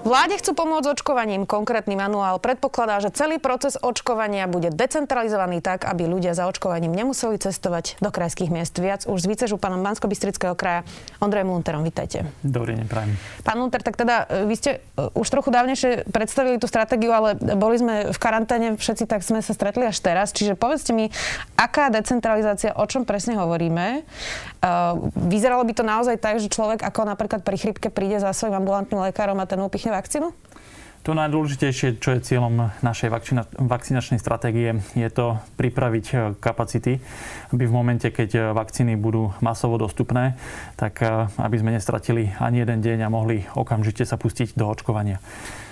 Vláde chcú pomôcť očkovaním. Konkrétny manuál predpokladá, že celý proces očkovania bude decentralizovaný tak, aby ľudia za očkovaním nemuseli cestovať do krajských miest. Viac už s vícežupanom bansko kraja Ondrejom Lunterom. Vítajte. Dobrý deň, prajem. Pán Lunter, tak teda e, vy ste e, už trochu dávnejšie predstavili tú stratégiu, ale boli sme v karanténe, všetci tak sme sa stretli až teraz. Čiže povedzte mi, aká decentralizácia, o čom presne hovoríme? Uh, vyzeralo by to naozaj tak, že človek ako napríklad pri chrypke príde za svojim ambulantným lekárom a ten upichne vakcínu? To najdôležitejšie, čo je cieľom našej vakcina- vakcinačnej stratégie, je to pripraviť e, kapacity, aby v momente, keď e, vakcíny budú masovo dostupné, tak aby sme nestratili ani jeden deň a mohli okamžite sa pustiť do očkovania.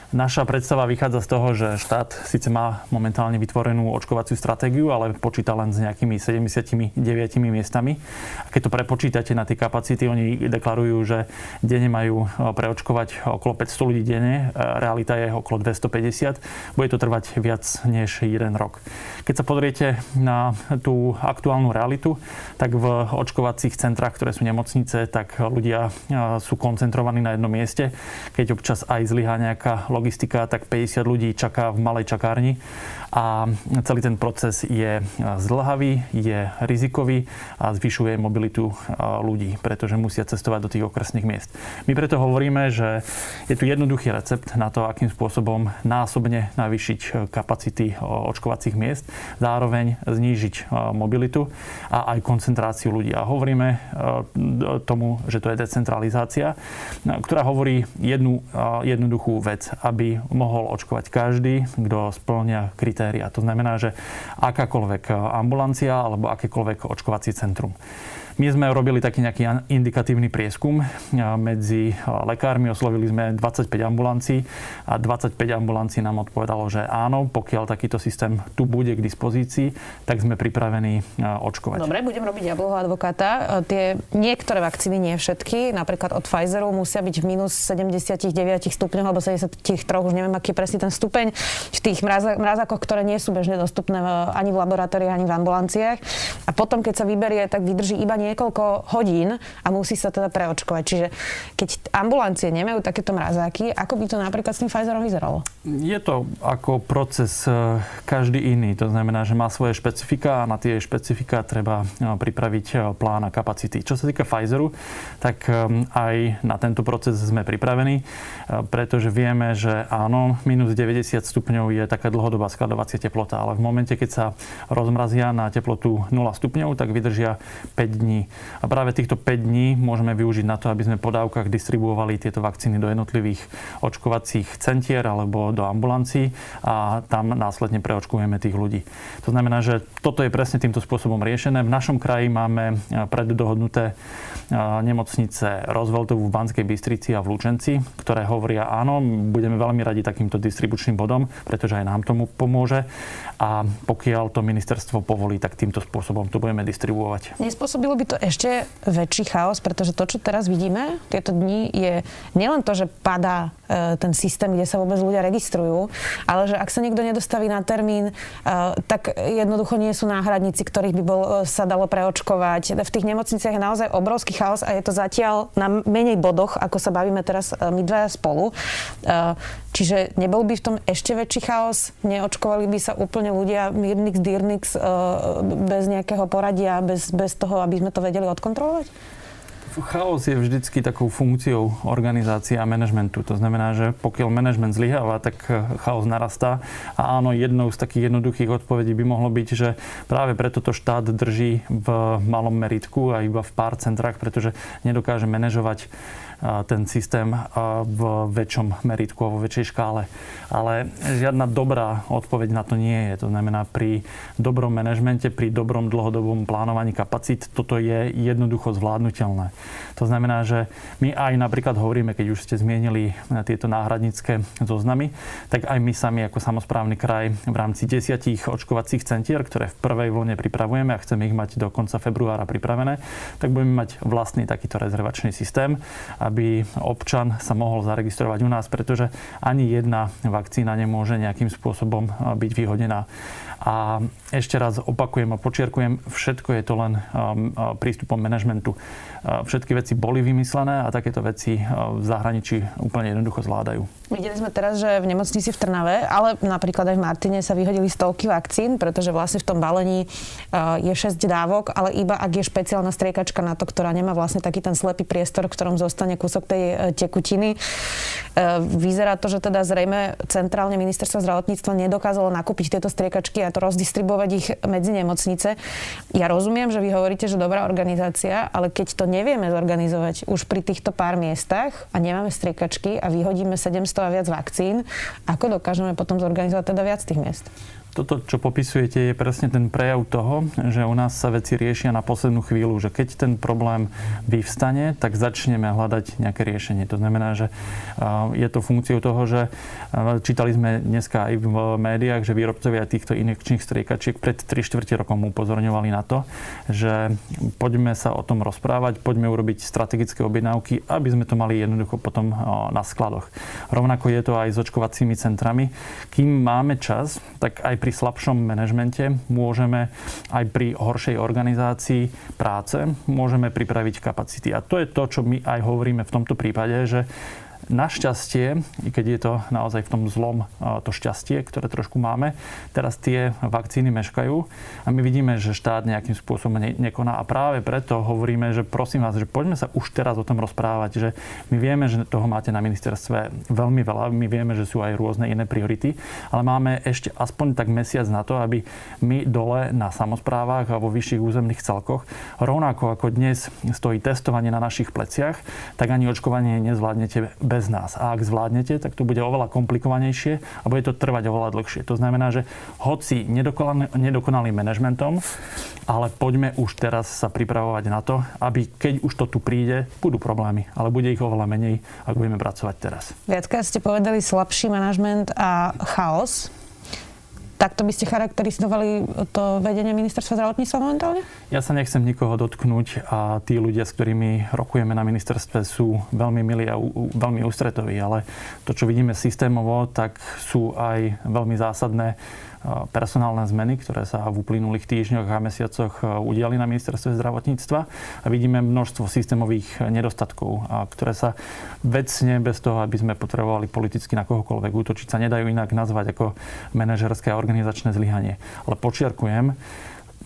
Naša predstava vychádza z toho, že štát síce má momentálne vytvorenú očkovaciu stratégiu, ale počíta len s nejakými 79 miestami. A keď to prepočítate na tie kapacity, oni deklarujú, že denne majú e, preočkovať okolo 500 ľudí denne, e, realita je okolo 250. Bude to trvať viac než jeden rok. Keď sa pozriete na tú aktuálnu realitu, tak v očkovacích centrách, ktoré sú nemocnice, tak ľudia e, sú koncentrovaní na jednom mieste. Keď občas aj zlyhá nejaká logistika, tak 50 ľudí čaká v malej čakárni a celý ten proces je zdlhavý, je rizikový a zvyšuje mobilitu ľudí, pretože musia cestovať do tých okresných miest. My preto hovoríme, že je tu jednoduchý recept na to, akým spôsobom násobne navýšiť kapacity očkovacích miest, zároveň znížiť mobilitu a aj koncentráciu ľudí. A hovoríme tomu, že to je decentralizácia, ktorá hovorí jednu jednoduchú vec aby mohol očkovať každý, kto splňa kritéria. To znamená, že akákoľvek ambulancia alebo akékoľvek očkovací centrum. My sme robili taký nejaký indikatívny prieskum medzi lekármi. Oslovili sme 25 ambulancií a 25 ambulancií nám odpovedalo, že áno, pokiaľ takýto systém tu bude k dispozícii, tak sme pripravení očkovať. Dobre, budem robiť jablho advokáta. Tie niektoré vakcíny, nie všetky, napríklad od Pfizeru, musia byť v minus 79 stupňoch alebo 73, už neviem, aký je presne ten stupeň v tých mrazákoch, ktoré nie sú bežne dostupné ani v laboratóriách, ani v ambulanciách. A potom, keď sa vyberie, tak vydrží iba nie niekoľko hodín a musí sa teda preočkovať. Čiže keď ambulancie nemajú takéto mrazáky, ako by to napríklad s tým Pfizerom vyzeralo? Je to ako proces e, každý iný. To znamená, že má svoje špecifika a na tie špecifika treba e, pripraviť e, plán a kapacity. Čo sa týka Pfizeru, tak aj na tento proces sme pripravení, pretože vieme, že áno, minus 90 stupňov je taká dlhodobá skladovacia teplota, ale v momente, keď sa rozmrazia na teplotu 0 stupňov, tak vydržia 5 dní a práve týchto 5 dní môžeme využiť na to, aby sme po dávkach distribuovali tieto vakcíny do jednotlivých očkovacích centier alebo do ambulancií a tam následne preočkujeme tých ľudí. To znamená, že toto je presne týmto spôsobom riešené. V našom kraji máme preddohodnuté nemocnice Rozveltovu v Banskej Bystrici a v Lučenci, ktoré hovoria áno, budeme veľmi radi takýmto distribučným bodom, pretože aj nám tomu pomôže a pokiaľ to ministerstvo povolí, tak týmto spôsobom to budeme distribuovať. Nespôsobilo by to ešte väčší chaos, pretože to, čo teraz vidíme tieto dni, je nielen to, že padá ten systém, kde sa vôbec ľudia registrujú, ale že ak sa niekto nedostaví na termín, e, tak jednoducho nie sú náhradníci, ktorých by bol, e, sa dalo preočkovať. V tých nemocniciach je naozaj obrovský chaos a je to zatiaľ na menej bodoch, ako sa bavíme teraz my dvaja spolu. Čiže nebol by v tom ešte väčší chaos? Neočkovali by sa úplne ľudia Mirnix, Dirnix bez nejakého poradia, bez, bez toho, aby sme to vedeli odkontrolovať? Chaos je vždycky takou funkciou organizácie a manažmentu. To znamená, že pokiaľ manažment zlyháva, tak eh, chaos narastá. A áno, jednou z takých jednoduchých odpovedí by mohlo byť, že práve preto to štát drží v malom meritku a iba v pár centrách, pretože nedokáže manažovať ten systém v väčšom meritku a vo väčšej škále. Ale žiadna dobrá odpoveď na to nie je. To znamená, pri dobrom manažmente, pri dobrom dlhodobom plánovaní kapacít, toto je jednoducho zvládnutelné. To znamená, že my aj napríklad hovoríme, keď už ste zmienili tieto náhradnícke zoznamy, tak aj my sami ako samozprávny kraj v rámci desiatich očkovacích centier, ktoré v prvej vlne pripravujeme a chceme ich mať do konca februára pripravené, tak budeme mať vlastný takýto rezervačný systém. Aby občan sa mohol zaregistrovať u nás, pretože ani jedna vakcína nemôže nejakým spôsobom byť vyhodená. A ešte raz opakujem a počiarkujem, všetko je to len um, uh, prístupom manažmentu. Uh, všetky veci boli vymyslené a takéto veci uh, v zahraničí úplne jednoducho zvládajú. Videli sme teraz, že v nemocnici v Trnave, ale napríklad aj v Martine sa vyhodili stovky vakcín, pretože vlastne v tom balení je 6 dávok, ale iba ak je špeciálna striekačka na to, ktorá nemá vlastne taký ten slepý priestor, v ktorom zostane kúsok tej tekutiny. Vyzerá to, že teda zrejme centrálne ministerstvo zdravotníctva nedokázalo nakúpiť tieto striekačky a to rozdistribuovať ich medzi nemocnice. Ja rozumiem, že vy hovoríte, že dobrá organizácia, ale keď to nevieme zorganizovať už pri týchto pár miestach a nemáme striekačky a vyhodíme 700 a viac vakcín, ako dokážeme potom zorganizovať teda viac tých miest? Toto, čo popisujete, je presne ten prejav toho, že u nás sa veci riešia na poslednú chvíľu, že keď ten problém vyvstane, tak začneme hľadať nejaké riešenie. To znamená, že je to funkciou toho, že čítali sme dneska aj v médiách, že výrobcovia týchto injekčných striekačiek pred 3 čtvrte rokom upozorňovali na to, že poďme sa o tom rozprávať, poďme urobiť strategické objednávky, aby sme to mali jednoducho potom na skladoch. Rovnako je to aj s očkovacími centrami. Kým máme čas, tak aj pri pri slabšom manažmente môžeme aj pri horšej organizácii práce môžeme pripraviť kapacity. A to je to, čo my aj hovoríme v tomto prípade, že Našťastie, i keď je to naozaj v tom zlom to šťastie, ktoré trošku máme, teraz tie vakcíny meškajú a my vidíme, že štát nejakým spôsobom nekoná. A práve preto hovoríme, že prosím vás, že poďme sa už teraz o tom rozprávať, že my vieme, že toho máte na ministerstve veľmi veľa, my vieme, že sú aj rôzne iné priority, ale máme ešte aspoň tak mesiac na to, aby my dole na samozprávach a vo vyšších územných celkoch, rovnako ako dnes stojí testovanie na našich pleciach, tak ani očkovanie nezvládnete bez bez nás. A ak zvládnete, tak to bude oveľa komplikovanejšie a bude to trvať oveľa dlhšie. To znamená, že hoci nedokonalým manažmentom, ale poďme už teraz sa pripravovať na to, aby keď už to tu príde, budú problémy, ale bude ich oveľa menej, ak budeme pracovať teraz. Viackrát ste povedali slabší manažment a chaos. Takto by ste charakterizovali to vedenie ministerstva zdravotníctva momentálne? Ja sa nechcem nikoho dotknúť a tí ľudia, s ktorými rokujeme na ministerstve, sú veľmi milí a veľmi ústretoví, ale to, čo vidíme systémovo, tak sú aj veľmi zásadné personálne zmeny, ktoré sa v uplynulých týždňoch a mesiacoch e, udiali na ministerstve zdravotníctva a vidíme množstvo systémových nedostatkov, ktoré sa vecne bez toho, aby sme potrebovali politicky na kohokoľvek útočiť, sa nedajú inak nazvať ako manažerské a organizačné zlyhanie. Ale počiarkujem,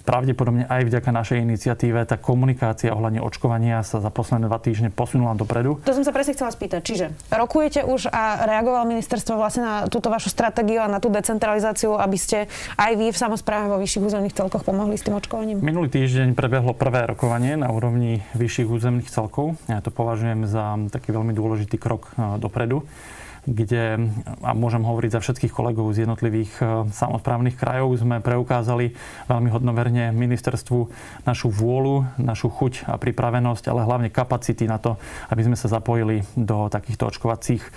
pravdepodobne aj vďaka našej iniciatíve tá komunikácia ohľadne očkovania sa za posledné dva týždne posunula dopredu. To som sa presne chcela spýtať. Čiže rokujete už a reagoval ministerstvo vlastne na túto vašu stratégiu a na tú decentralizáciu, aby ste aj vy v samozpráve vo vyšších územných celkoch pomohli s tým očkovaním? Minulý týždeň prebehlo prvé rokovanie na úrovni vyšších územných celkov. Ja to považujem za taký veľmi dôležitý krok e, dopredu kde, a môžem hovoriť za všetkých kolegov z jednotlivých e, samozprávnych krajov, sme preukázali veľmi hodnoverne ministerstvu našu vôľu, našu chuť a pripravenosť, ale hlavne kapacity na to, aby sme sa zapojili do takýchto očkovacích, e,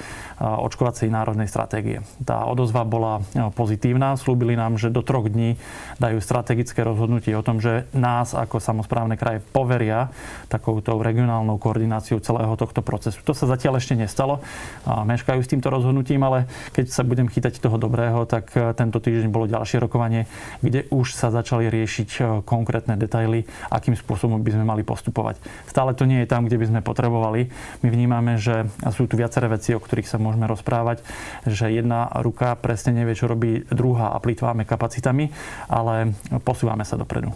očkovacej národnej stratégie. Tá odozva bola e, pozitívna. Slúbili nám, že do troch dní dajú strategické rozhodnutie o tom, že nás ako samozprávne kraje poveria takouto regionálnou koordináciou celého tohto procesu. To sa zatiaľ ešte nestalo. Meškajú s týmto rozhodnutím, ale keď sa budem chytať toho dobrého, tak e, tento týždeň bolo ďalšie rokovanie, kde už sa začali riešiť e, konkrétne detaily, akým spôsobom by sme mali postupovať. Stále to nie je tam, kde by sme potrebovali. My vnímame, že sú tu viaceré veci, o ktorých sa môžeme rozprávať, že jedna ruka presne nevie, čo robí druhá a plýtváme kapacitami, ale posúvame sa dopredu.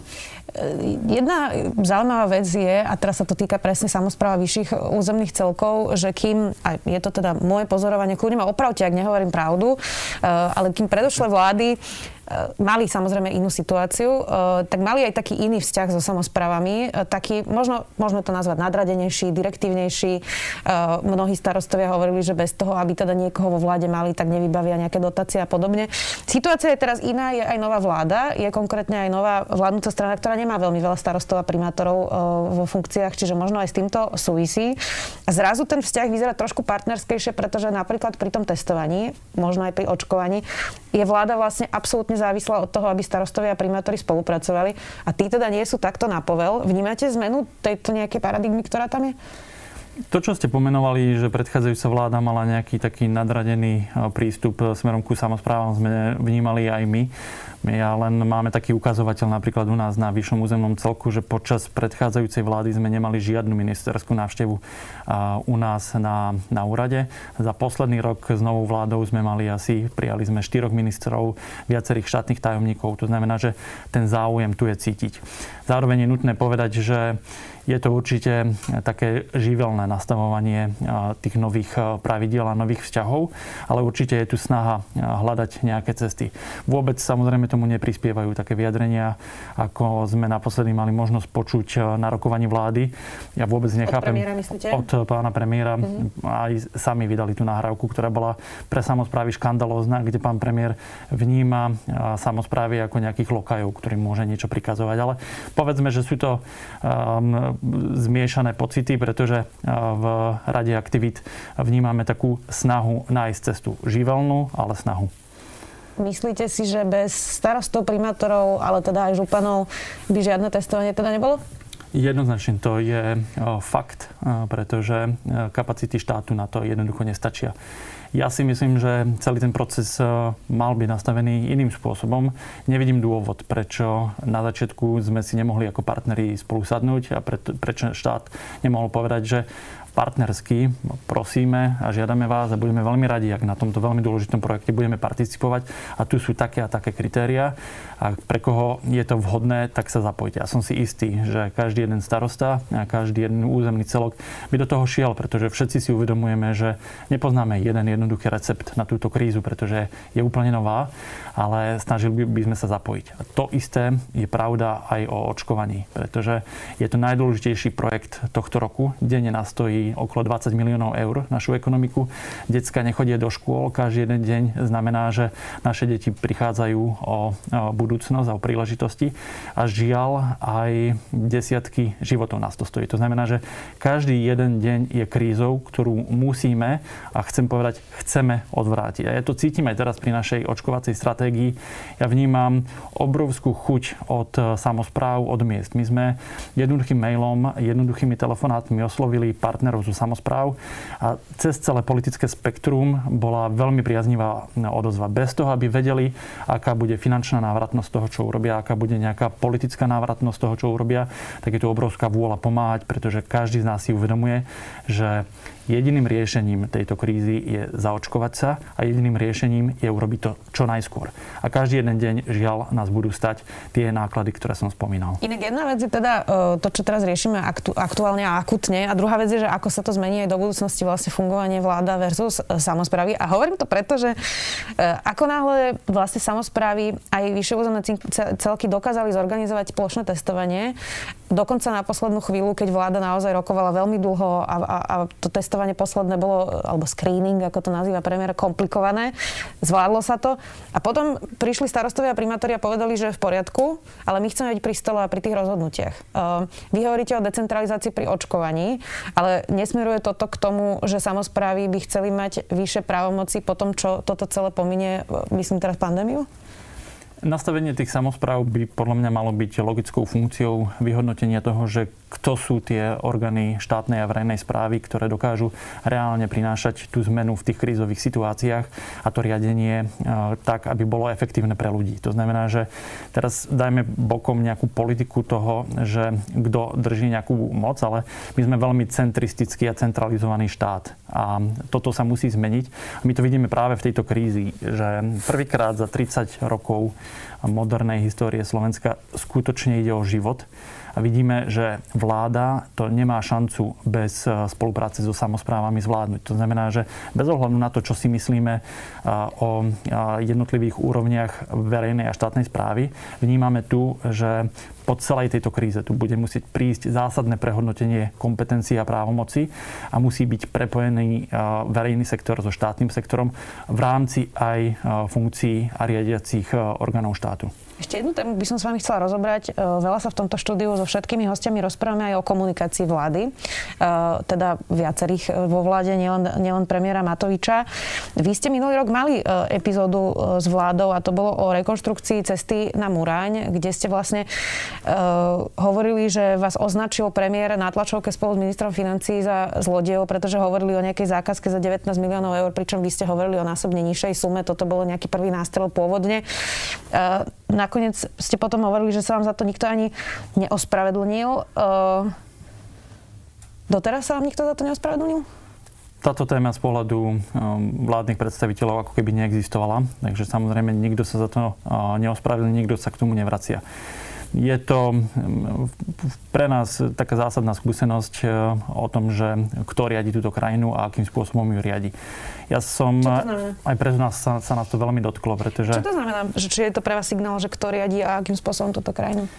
Jedna zaujímavá vec je, a teraz sa to týka presne samozpráva vyšších územných celkov, že kým, a je to teda moje pozorovanie, kľudne ma opravte, ak nehovorím pravdu, eh, ale kým predošlé vlády mali samozrejme inú situáciu, e, tak mali aj taký iný vzťah so samozprávami, e, taký, možno, môžeme to nazvať nadradenejší, direktívnejší. Mnohí starostovia hovorili, že bez toho, aby teda niekoho vo vláde mali, tak nevybavia nejaké dotácie a podobne. Situácia je teraz iná, je aj nová vláda, je konkrétne aj nová vládnúca strana, ktorá nemá veľmi veľa starostov a primátorov vo funkciách, čiže možno aj s týmto súvisí. A zrazu ten vzťah vyzerá trošku partnerskejšie, pretože napríklad pri tom testovaní, možno aj pri očkovaní, je vláda vlastne absolútne závislá od toho, aby starostovia a primátori spolupracovali. A tí teda nie sú takto na povel. Vnímate zmenu tejto nejaké paradigmy, ktorá tam je? To, čo ste pomenovali, že predchádzajúca vláda mala nejaký taký nadradený prístup smerom ku samozprávam, sme vnímali aj my. Ja len máme taký ukazovateľ napríklad u nás na vyššom územnom celku, že počas predchádzajúcej vlády sme nemali žiadnu ministerskú návštevu u nás na, na úrade. Za posledný rok s novou vládou sme mali asi, prijali sme štyroch ministrov, viacerých štátnych tajomníkov. To znamená, že ten záujem tu je cítiť. Zároveň je nutné povedať, že je to určite také živelné nastavovanie tých nových pravidiel a nových vzťahov, ale určite je tu snaha hľadať nejaké cesty. Vôbec samozrejme tomu neprispievajú také vyjadrenia, ako sme naposledy mali možnosť počuť na rokovaní vlády. Ja vôbec nechápem... Od premiéra myslíte? Od pána premiéra. Mm-hmm. Aj sami vydali tú nahrávku, ktorá bola pre samozprávy škandalózna, kde pán premiér vníma samozprávy ako nejakých lokajov, ktorým môže niečo prikazovať. Ale povedzme, že sú to um, zmiešané pocity, pretože v Rade aktivít vnímame takú snahu nájsť cestu. Živelnú, ale snahu. Myslíte si, že bez starostov, primátorov, ale teda aj županov by žiadne testovanie teda nebolo? Jednoznačne to je fakt, pretože kapacity štátu na to jednoducho nestačia. Ja si myslím, že celý ten proces e, mal byť nastavený iným spôsobom. Nevidím dôvod, prečo na začiatku sme si nemohli ako partneri spolu sadnúť a prečo štát nemohol povedať, že partnersky prosíme a žiadame vás a budeme veľmi radi, ak na tomto veľmi dôležitom projekte budeme participovať a tu sú také a také kritéria a pre koho je to vhodné, tak sa zapojte. Ja som si istý, že každý jeden starosta a každý jeden územný celok by do toho šiel, pretože všetci si uvedomujeme, že nepoznáme jeden jednoduchý recept na túto krízu, pretože je úplne nová, ale snažili by sme sa zapojiť. A to isté je pravda aj o očkovaní, pretože je to najdôležitejší projekt tohto roku. Denne nás stojí okolo 20 miliónov eur našu ekonomiku. Decka nechodia do škôl, každý jeden deň znamená, že naše deti prichádzajú o budúcnosť a o príležitosti a žiaľ aj desiatky životov nás to stojí. To znamená, že každý jeden deň je krízou, ktorú musíme a chcem povedať, chceme odvrátiť. A ja to cítim aj teraz pri našej očkovacej stratégii. Ja vnímam obrovskú chuť od samozpráv, od miest. My sme jednoduchým mailom, jednoduchými telefonátmi oslovili partner partnerov zo samozpráv a cez celé politické spektrum bola veľmi priaznivá odozva. Bez toho, aby vedeli, aká bude finančná návratnosť toho, čo urobia, aká bude nejaká politická návratnosť toho, čo urobia, tak je tu obrovská vôľa pomáhať, pretože každý z nás si uvedomuje, že Jediným riešením tejto krízy je zaočkovať sa a jediným riešením je urobiť to čo najskôr. A každý jeden deň, žiaľ, nás budú stať tie náklady, ktoré som spomínal. Inak jedna vec je teda e, to, čo teraz riešime aktu- aktuálne a akutne. A druhá vec je, že ako sa to zmení aj do budúcnosti vlastne fungovanie vláda versus e, samozprávy. A hovorím to preto, že e, ako náhle vlastne samozprávy aj vyššie územné celky dokázali zorganizovať plošné testovanie, dokonca na poslednú chvíľu, keď vláda naozaj rokovala veľmi dlho a, a, a to testovanie testovanie posledné bolo, alebo screening, ako to nazýva premiér, komplikované. Zvládlo sa to. A potom prišli starostovia a primátori a povedali, že v poriadku, ale my chceme byť pri stole a pri tých rozhodnutiach. Ehm, vy hovoríte o decentralizácii pri očkovaní, ale nesmeruje toto k tomu, že samozprávy by chceli mať vyššie právomoci po tom, čo toto celé pominie, myslím teraz pandémiu? Nastavenie tých samozpráv by podľa mňa malo byť logickou funkciou vyhodnotenia toho, že kto sú tie orgány štátnej a verejnej správy, ktoré dokážu reálne prinášať tú zmenu v tých krízových situáciách a to riadenie e, tak, aby bolo efektívne pre ľudí. To znamená, že teraz dajme bokom nejakú politiku toho, že kto drží nejakú moc, ale my sme veľmi centristický a centralizovaný štát. A toto sa musí zmeniť. My to vidíme práve v tejto krízi, že prvýkrát za 30 rokov modernej histórie Slovenska. Skutočne ide o život a vidíme, že vláda to nemá šancu bez eh, spolupráce so samozprávami zvládnuť. To znamená, že bez ohľadu na to, čo si myslíme eh, o eh, jednotlivých úrovniach verejnej a štátnej správy, vnímame tu, že po celej tejto kríze tu bude musieť prísť zásadné prehodnotenie kompetencií a právomoci a musí byť prepojený verejný sektor so štátnym sektorom v rámci aj funkcií a riadiacich orgánov štátu. Ešte jednu tému by som s vami chcela rozobrať. E, veľa sa v tomto štúdiu so všetkými hostiami rozprávame aj o komunikácii vlády, e, teda viacerých e, vo vláde, nielen, nielen premiéra Matoviča. Vy ste minulý rok mali epizódu s vládou a to bolo o rekonštrukcii cesty na Muráň, kde ste vlastne hovorili, že vás označil premiér na tlačovke spolu s ministrom financí za zlodejov, pretože hovorili o nejakej zákazke za 19 miliónov eur, pričom vy ste hovorili o násobne nižšej sume. Toto bolo nejaký prvý nástrel pôvodne. Na nakoniec ste potom hovorili, že sa vám za to nikto ani neospravedlnil. Uh, doteraz sa vám nikto za to neospravedlnil? Táto téma z pohľadu uh, vládnych predstaviteľov ako keby neexistovala, takže samozrejme nikto sa za to uh, neospravedlnil, nikto sa k tomu nevracia. Je to pre nás taká zásadná skúsenosť o tom, že kto riadi túto krajinu a akým spôsobom ju riadi. Ja som... Aj pre nás sa, sa nás to veľmi dotklo, pretože... Čo to znamená? Že, či je to pre vás signál, že kto riadi a akým spôsobom túto krajinu?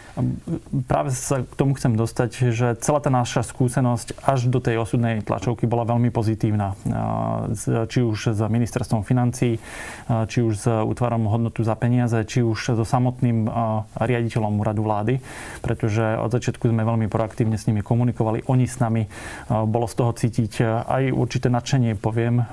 Práve sa k tomu chcem dostať, že celá tá naša skúsenosť až do tej osudnej tlačovky bola veľmi pozitívna. Či už s ministerstvom financí, či už s útvarom hodnotu za peniaze, či už so samotným riaditeľom úradu vlády, pretože od začiatku sme veľmi proaktívne s nimi komunikovali. Oni s nami, bolo z toho cítiť aj určité nadšenie, poviem,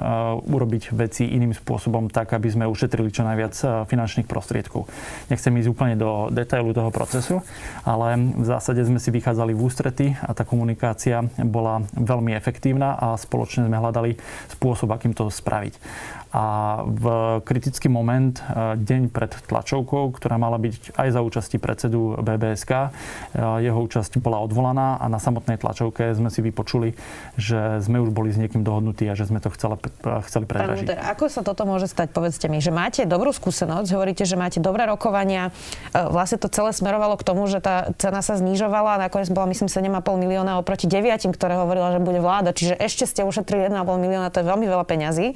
urobiť veci iným spôsobom tak, aby sme ušetrili čo najviac finančných prostriedkov. Nechcem ísť úplne do detailu toho procesu, ale v zásade sme si vychádzali v ústrety a tá komunikácia bola veľmi efektívna a spoločne sme hľadali spôsob, akým to spraviť. A v kritický moment, e, deň pred tlačovkou, ktorá mala byť aj za účasti predsedu BBSK, e, jeho účasť bola odvolaná a na samotnej tlačovke sme si vypočuli, že sme už boli s niekým dohodnutí a že sme to chceli, e, chceli predražiť. ako sa toto môže stať? Povedzte mi, že máte dobrú skúsenosť, hovoríte, že máte dobré rokovania. Vlastne to celé smerovalo k tomu, že tá cena sa znižovala a nakoniec bola myslím 7,5 milióna oproti 9, ktoré hovorila, že bude vláda. Čiže ešte ste ušetrili 1,5 milióna, to je veľmi veľa peňazí.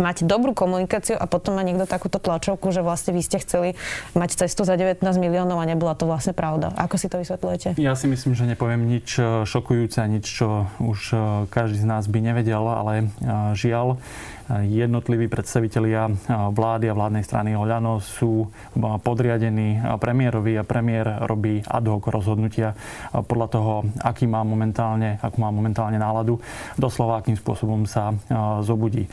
Máte máte dobrú komunikáciu a potom má niekto takúto tlačovku, že vlastne vy ste chceli mať cestu za 19 miliónov a nebola to vlastne pravda. Ako si to vysvetľujete? Ja si myslím, že nepoviem nič eh, šokujúce nič, čo už eh, každý z nás by nevedel, ale eh, žiaľ, jednotliví predstavitelia vlády a vládnej strany Oľano sú podriadení premiérovi a premiér robí ad hoc rozhodnutia podľa toho, aký má momentálne, akú má momentálne náladu, doslova akým spôsobom sa zobudí.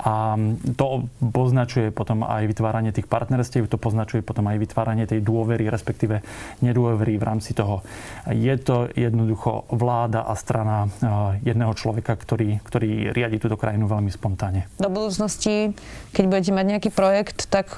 A to poznačuje potom aj vytváranie tých partnerstiev, to poznačuje potom aj vytváranie tej dôvery, respektíve nedôvery v rámci toho. Je to jednoducho vláda a strana jedného človeka, ktorý, ktorý riadi túto krajinu veľmi spontánne. Do budúcnosti, keď budete mať nejaký projekt, tak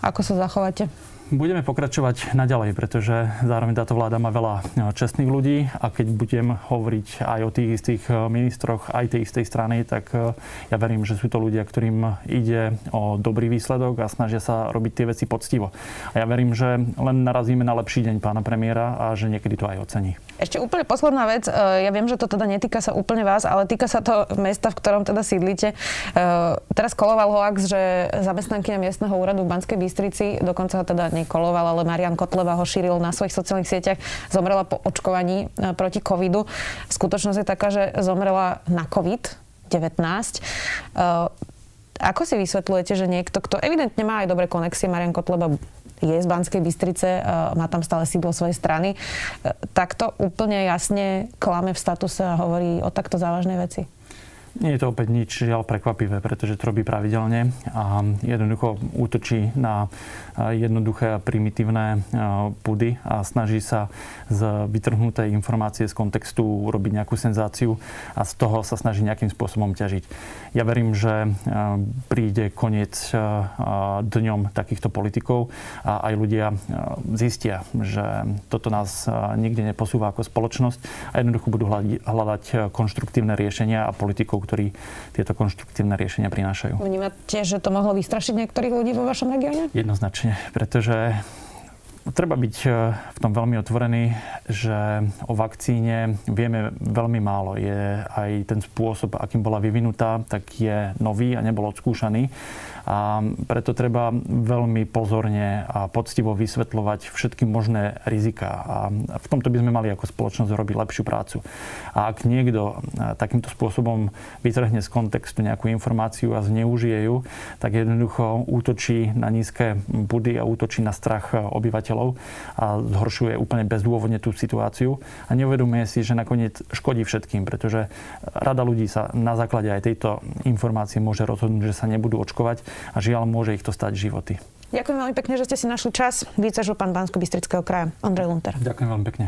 ako sa zachováte? Budeme pokračovať naďalej, pretože zároveň táto vláda má veľa e, čestných ľudí a keď budem hovoriť aj o tých istých e, ministroch aj tej istej strany, tak e, ja verím, že sú to ľudia, ktorým ide o dobrý výsledok a snažia sa robiť tie veci poctivo. A ja verím, že len narazíme na lepší deň pána premiéra a že niekedy to aj ocení. Ešte úplne posledná vec. Ja viem, že to teda netýka sa úplne vás, ale týka sa to mesta, v ktorom teda sídlite. Teraz koloval hoax, že zamestnankyňa miestneho úradu v Banskej Bystrici, dokonca ho nekoloval, ale Marian Kotleva ho šíril na svojich sociálnych sieťach, zomrela po očkovaní e, proti covidu. Skutočnosť je taká, že zomrela na COVID-19. E, ako si vysvetľujete, že niekto, kto evidentne má aj dobré konexie, Marian Kotleba je z Banskej Bystrice, e, má tam stále sídlo svojej strany, takto úplne jasne klame v statuse a hovorí o takto závažnej veci? Nie je to opäť nič žiaľ prekvapivé, pretože to robí pravidelne a jednoducho útočí na jednoduché a primitívne pudy a snaží sa z vytrhnutej informácie z kontextu urobiť nejakú senzáciu a z toho sa snaží nejakým spôsobom ťažiť. Ja verím, že príde koniec dňom takýchto politikov a aj ľudia zistia, že toto nás nikde neposúva ako spoločnosť a jednoducho budú hľadať konštruktívne riešenia a politikov, ktorí tieto konštruktívne riešenia prinášajú. Vnímate, že to mohlo vystrašiť niektorých ľudí vo vašom regióne? Jednoznačne, pretože treba byť e, v tom veľmi otvorený, že o vakcíne vieme veľmi málo. Je aj ten spôsob, akým bola vyvinutá, tak je nový a nebol odskúšaný. A preto treba veľmi pozorne a poctivo vysvetľovať všetky možné rizika. A v tomto by sme mali ako spoločnosť robiť lepšiu prácu. A ak niekto takýmto spôsobom vytrhne z kontextu nejakú informáciu a zneužije ju, tak jednoducho útočí na nízke budy a útočí na strach obyvateľov a zhoršuje úplne bezdôvodne tú situáciu a neuvedomuje si, že nakoniec škodí všetkým, pretože rada ľudí sa na základe aj tejto informácie môže rozhodnúť, že sa nebudú očkovať a žiaľ môže ich to stať životy. Ďakujem veľmi pekne, že ste si našli čas. pán bansko bystrického kraja Ondrej Lunter. Ďakujem veľmi pekne.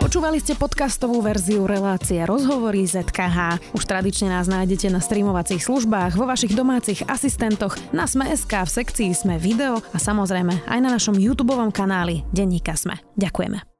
Počúvali ste podcastovú verziu relácie Rozhovory ZKH. Už tradične nás nájdete na streamovacích službách, vo vašich domácich asistentoch, na Sme.sk, v sekcii Sme video a samozrejme aj na našom YouTube kanáli Denníka Sme. Ďakujeme.